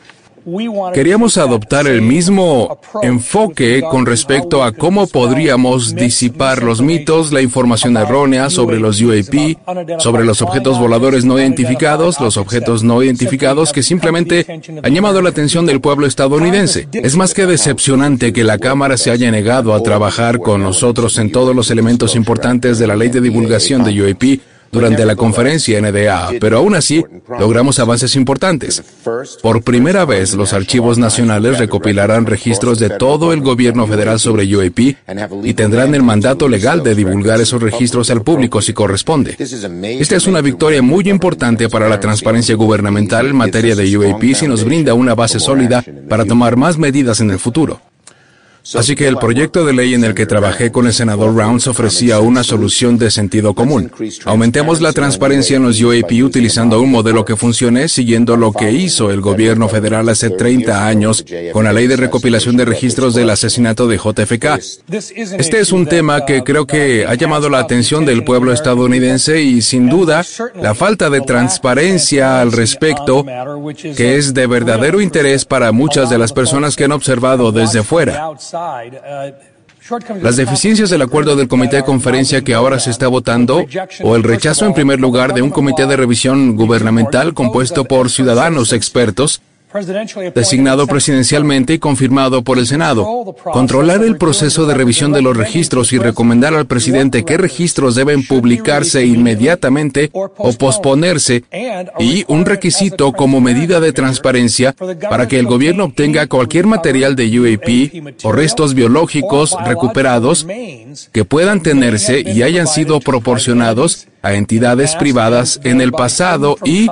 Queríamos adoptar el mismo enfoque con respecto a cómo podríamos disipar los mitos, la información errónea sobre los UAP, sobre los objetos voladores no identificados, los objetos no identificados que simplemente han llamado la atención del pueblo estadounidense. Es más que decepcionante que la Cámara se haya negado a trabajar con nosotros en todos los elementos importantes de la ley de divulgación de UAP durante la conferencia NDA, pero aún así logramos avances importantes. Por primera vez, los archivos nacionales recopilarán registros de todo el gobierno federal sobre UAP y tendrán el mandato legal de divulgar esos registros al público si corresponde. Esta es una victoria muy importante para la transparencia gubernamental en materia de UAP y nos brinda una base sólida para tomar más medidas en el futuro. Así que el proyecto de ley en el que trabajé con el senador Rounds ofrecía una solución de sentido común. Aumentemos la transparencia en los UAP utilizando un modelo que funcione siguiendo lo que hizo el gobierno federal hace 30 años con la ley de recopilación de registros del asesinato de JFK. Este es un tema que creo que ha llamado la atención del pueblo estadounidense y sin duda la falta de transparencia al respecto, que es de verdadero interés para muchas de las personas que han observado desde fuera. Uh, Las deficiencias del acuerdo del comité de conferencia que ahora se está votando o el rechazo en primer lugar de un comité de revisión gubernamental compuesto por ciudadanos expertos designado presidencialmente y confirmado por el Senado. Controlar el proceso de revisión de los registros y recomendar al presidente qué registros deben publicarse inmediatamente o posponerse y un requisito como medida de transparencia para que el gobierno obtenga cualquier material de UAP o restos biológicos recuperados que puedan tenerse y hayan sido proporcionados a entidades privadas en el pasado y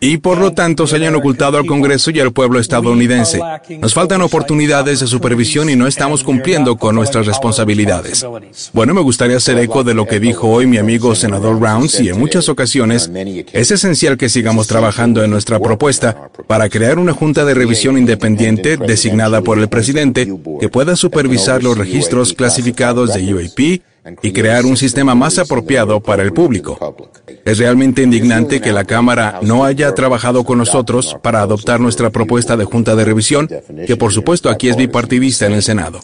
y por lo tanto se hayan ocultado al Congreso y al pueblo estadounidense. Nos faltan oportunidades de supervisión y no estamos cumpliendo con nuestras responsabilidades. Bueno, me gustaría hacer eco de lo que dijo hoy mi amigo senador Rounds y en muchas ocasiones es esencial que sigamos trabajando en nuestra propuesta para crear una junta de revisión independiente designada por el presidente que pueda supervisar los registros clasificados de UAP y crear un sistema más apropiado para el público. Es realmente indignante que la Cámara no haya trabajado con nosotros para adoptar nuestra propuesta de Junta de Revisión, que por supuesto aquí es bipartidista en el Senado.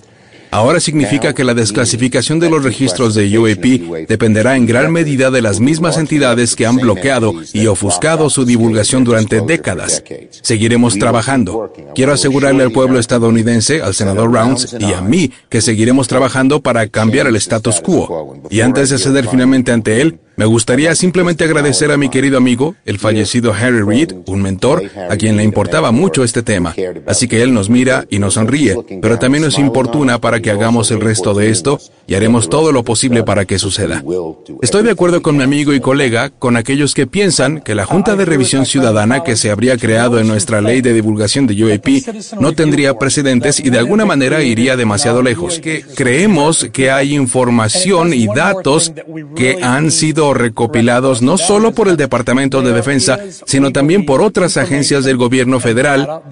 Ahora significa que la desclasificación de los registros de UAP dependerá en gran medida de las mismas entidades que han bloqueado y ofuscado su divulgación durante décadas. Seguiremos trabajando. Quiero asegurarle al pueblo estadounidense, al senador Rounds y a mí que seguiremos trabajando para cambiar el status quo. Y antes de ceder finalmente ante él, Me gustaría simplemente agradecer a mi querido amigo, el fallecido Harry Reid, un mentor, a quien le importaba mucho este tema. Así que él nos mira y nos sonríe, pero también nos importuna para que hagamos el resto de esto y haremos todo lo posible para que suceda. Estoy de acuerdo con mi amigo y colega, con aquellos que piensan que la Junta de Revisión Ciudadana que se habría creado en nuestra ley de divulgación de UAP no tendría precedentes y de alguna manera iría demasiado lejos. Que creemos que hay información y datos que han sido recopilados no solo por el Departamento de Defensa, sino también por otras agencias del gobierno federal,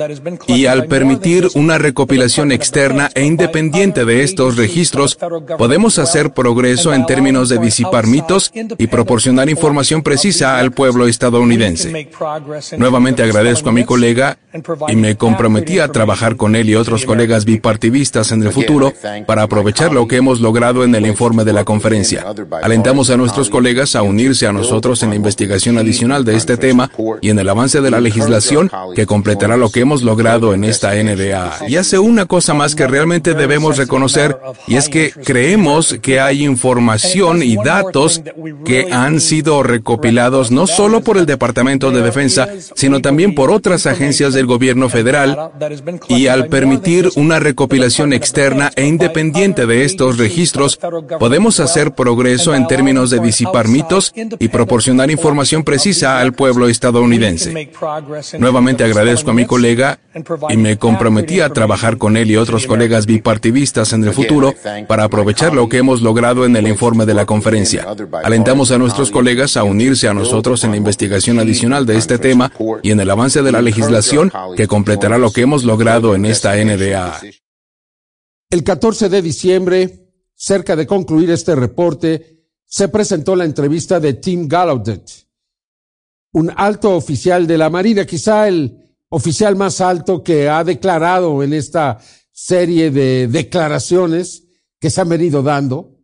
y al permitir una recopilación externa e independiente de estos registros, podemos hacer progreso en términos de disipar mitos y proporcionar información precisa al pueblo estadounidense. Nuevamente agradezco a mi colega y me comprometí a trabajar con él y otros colegas bipartidistas en el futuro para aprovechar lo que hemos logrado en el informe de la conferencia. Alentamos a nuestros colegas a unirse a nosotros en la investigación adicional de este tema y en el avance de la legislación que completará lo que hemos logrado en esta NDA. Y hace una cosa más que realmente debemos reconocer y es que creemos que hay información y datos que han sido recopilados no solo por el Departamento de Defensa, sino también por otras agencias del gobierno federal y al permitir una recopilación externa e independiente de estos registros, podemos hacer progreso en términos de disipar y proporcionar información precisa al pueblo estadounidense. Nuevamente agradezco a mi colega y me comprometí a trabajar con él y otros colegas bipartidistas en el futuro para aprovechar lo que hemos logrado en el informe de la conferencia. Alentamos a nuestros colegas a unirse a nosotros en la investigación adicional de este tema y en el avance de la legislación que completará lo que hemos logrado en esta NDA. El 14 de diciembre, cerca de concluir este reporte, se presentó la entrevista de Tim Gallaudet, un alto oficial de la Marina, quizá el oficial más alto que ha declarado en esta serie de declaraciones que se han venido dando,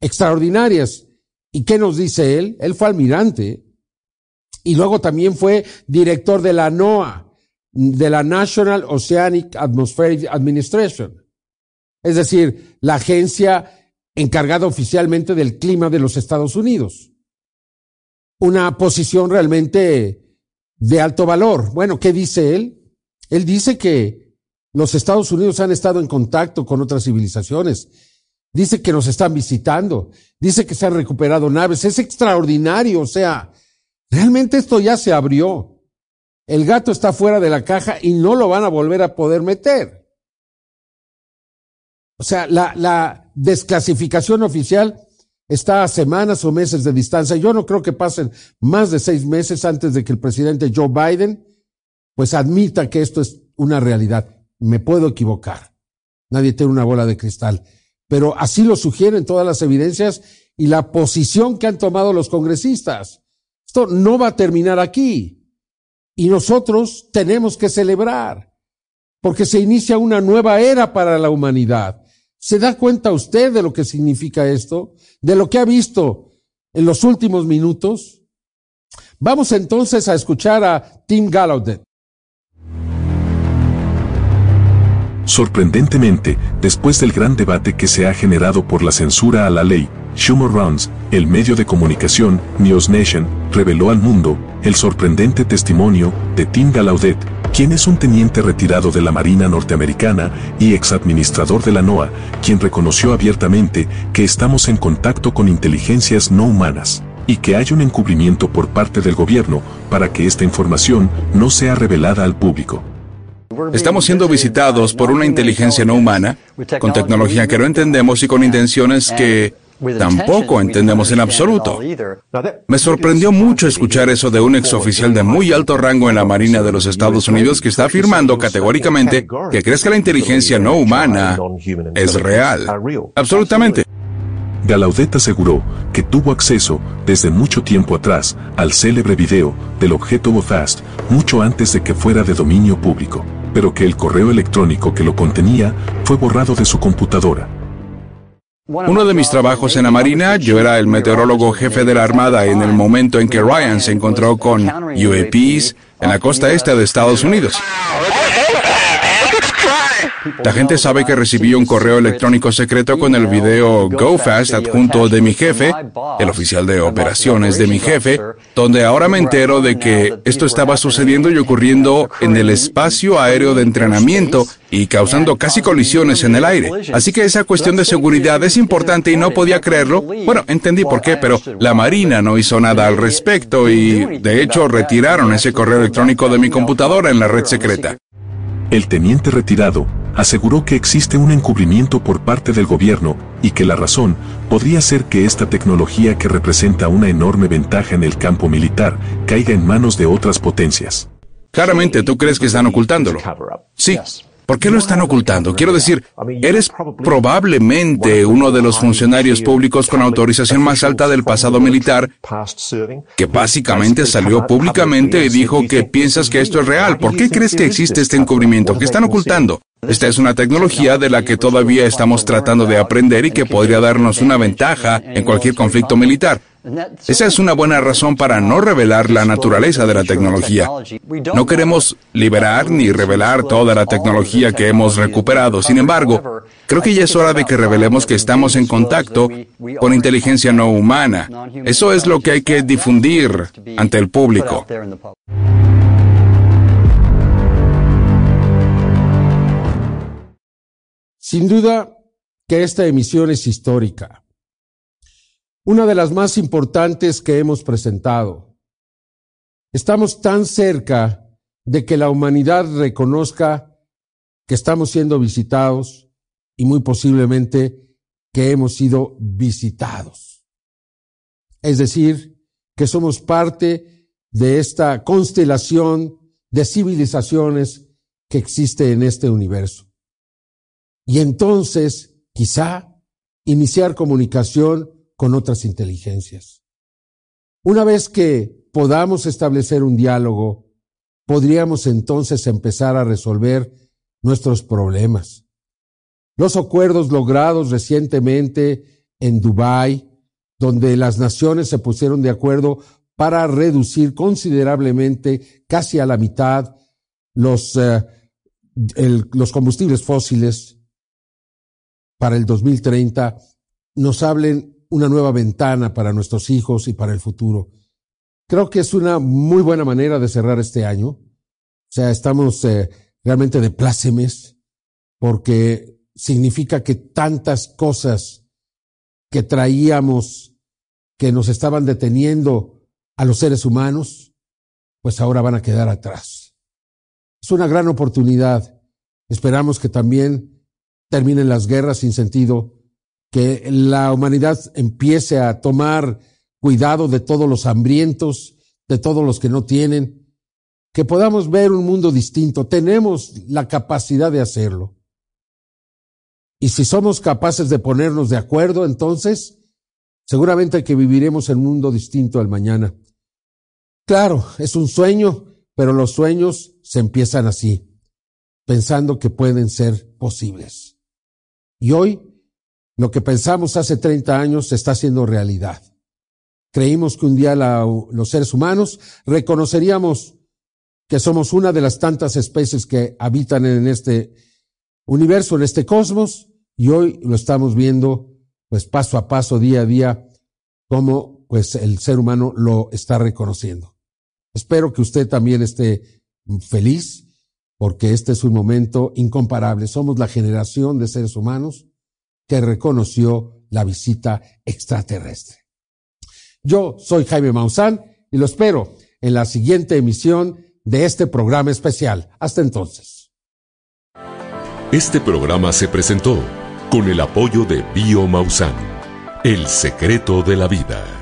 extraordinarias. ¿Y qué nos dice él? Él fue almirante y luego también fue director de la NOAA, de la National Oceanic Atmospheric Administration. Es decir, la agencia encargado oficialmente del clima de los Estados Unidos. Una posición realmente de alto valor. Bueno, ¿qué dice él? Él dice que los Estados Unidos han estado en contacto con otras civilizaciones. Dice que nos están visitando. Dice que se han recuperado naves. Es extraordinario. O sea, realmente esto ya se abrió. El gato está fuera de la caja y no lo van a volver a poder meter. O sea, la, la desclasificación oficial está a semanas o meses de distancia. Yo no creo que pasen más de seis meses antes de que el presidente Joe Biden pues admita que esto es una realidad. Me puedo equivocar. Nadie tiene una bola de cristal. Pero así lo sugieren todas las evidencias y la posición que han tomado los congresistas. Esto no va a terminar aquí. Y nosotros tenemos que celebrar, porque se inicia una nueva era para la humanidad. ¿Se da cuenta usted de lo que significa esto? ¿De lo que ha visto en los últimos minutos? Vamos entonces a escuchar a Tim Gallaudet. Sorprendentemente, después del gran debate que se ha generado por la censura a la ley, Schumer Runs, el medio de comunicación News Nation, reveló al mundo el sorprendente testimonio de Tim Gallaudet, quien es un teniente retirado de la Marina norteamericana y exadministrador de la NOAA, quien reconoció abiertamente que estamos en contacto con inteligencias no humanas y que hay un encubrimiento por parte del gobierno para que esta información no sea revelada al público. Estamos siendo visitados por una inteligencia no humana, con tecnología que no entendemos y con intenciones que Tampoco entendemos en absoluto. Me sorprendió mucho escuchar eso de un exoficial de muy alto rango en la Marina de los Estados Unidos que está afirmando categóricamente que crees que la inteligencia no humana es real. Absolutamente. Galaudet aseguró que tuvo acceso desde mucho tiempo atrás al célebre video del objeto Bofast mucho antes de que fuera de dominio público, pero que el correo electrónico que lo contenía fue borrado de su computadora uno de mis trabajos en la Marina, yo era el meteorólogo jefe de la Armada en el momento en que Ryan se encontró con UAPs en la costa este de Estados Unidos. La gente sabe que recibí un correo electrónico secreto con el video GoFast adjunto de mi jefe, el oficial de operaciones de mi jefe, donde ahora me entero de que esto estaba sucediendo y ocurriendo en el espacio aéreo de entrenamiento y causando casi colisiones en el aire. Así que esa cuestión de seguridad es importante y no podía creerlo. Bueno, entendí por qué, pero la Marina no hizo nada al respecto y, de hecho, retiraron ese correo electrónico de mi computadora en la red secreta. El teniente retirado aseguró que existe un encubrimiento por parte del gobierno y que la razón podría ser que esta tecnología que representa una enorme ventaja en el campo militar caiga en manos de otras potencias. Claramente tú crees que están ocultándolo. Sí, ¿Por qué lo están ocultando? Quiero decir, eres probablemente uno de los funcionarios públicos con autorización más alta del pasado militar que básicamente salió públicamente y dijo que piensas que esto es real. ¿Por qué crees que existe este encubrimiento? ¿Qué están ocultando? Esta es una tecnología de la que todavía estamos tratando de aprender y que podría darnos una ventaja en cualquier conflicto militar. Esa es una buena razón para no revelar la naturaleza de la tecnología. No queremos liberar ni revelar toda la tecnología que hemos recuperado. Sin embargo, creo que ya es hora de que revelemos que estamos en contacto con inteligencia no humana. Eso es lo que hay que difundir ante el público. Sin duda que esta emisión es histórica una de las más importantes que hemos presentado. Estamos tan cerca de que la humanidad reconozca que estamos siendo visitados y muy posiblemente que hemos sido visitados. Es decir, que somos parte de esta constelación de civilizaciones que existe en este universo. Y entonces, quizá, iniciar comunicación con otras inteligencias. Una vez que podamos establecer un diálogo, podríamos entonces empezar a resolver nuestros problemas. Los acuerdos logrados recientemente en Dubái, donde las naciones se pusieron de acuerdo para reducir considerablemente, casi a la mitad, los, eh, los combustibles fósiles para el 2030, nos hablen una nueva ventana para nuestros hijos y para el futuro. Creo que es una muy buena manera de cerrar este año. O sea, estamos eh, realmente de plácemes porque significa que tantas cosas que traíamos que nos estaban deteniendo a los seres humanos, pues ahora van a quedar atrás. Es una gran oportunidad. Esperamos que también terminen las guerras sin sentido que la humanidad empiece a tomar cuidado de todos los hambrientos, de todos los que no tienen, que podamos ver un mundo distinto. Tenemos la capacidad de hacerlo. Y si somos capaces de ponernos de acuerdo, entonces seguramente que viviremos en un mundo distinto al mañana. Claro, es un sueño, pero los sueños se empiezan así, pensando que pueden ser posibles. Y hoy lo que pensamos hace 30 años se está haciendo realidad. Creímos que un día los seres humanos reconoceríamos que somos una de las tantas especies que habitan en este universo, en este cosmos, y hoy lo estamos viendo, pues paso a paso, día a día, como pues el ser humano lo está reconociendo. Espero que usted también esté feliz, porque este es un momento incomparable. Somos la generación de seres humanos que reconoció la visita extraterrestre. Yo soy Jaime Maussan y lo espero en la siguiente emisión de este programa especial. Hasta entonces. Este programa se presentó con el apoyo de Bio Maussan, el secreto de la vida.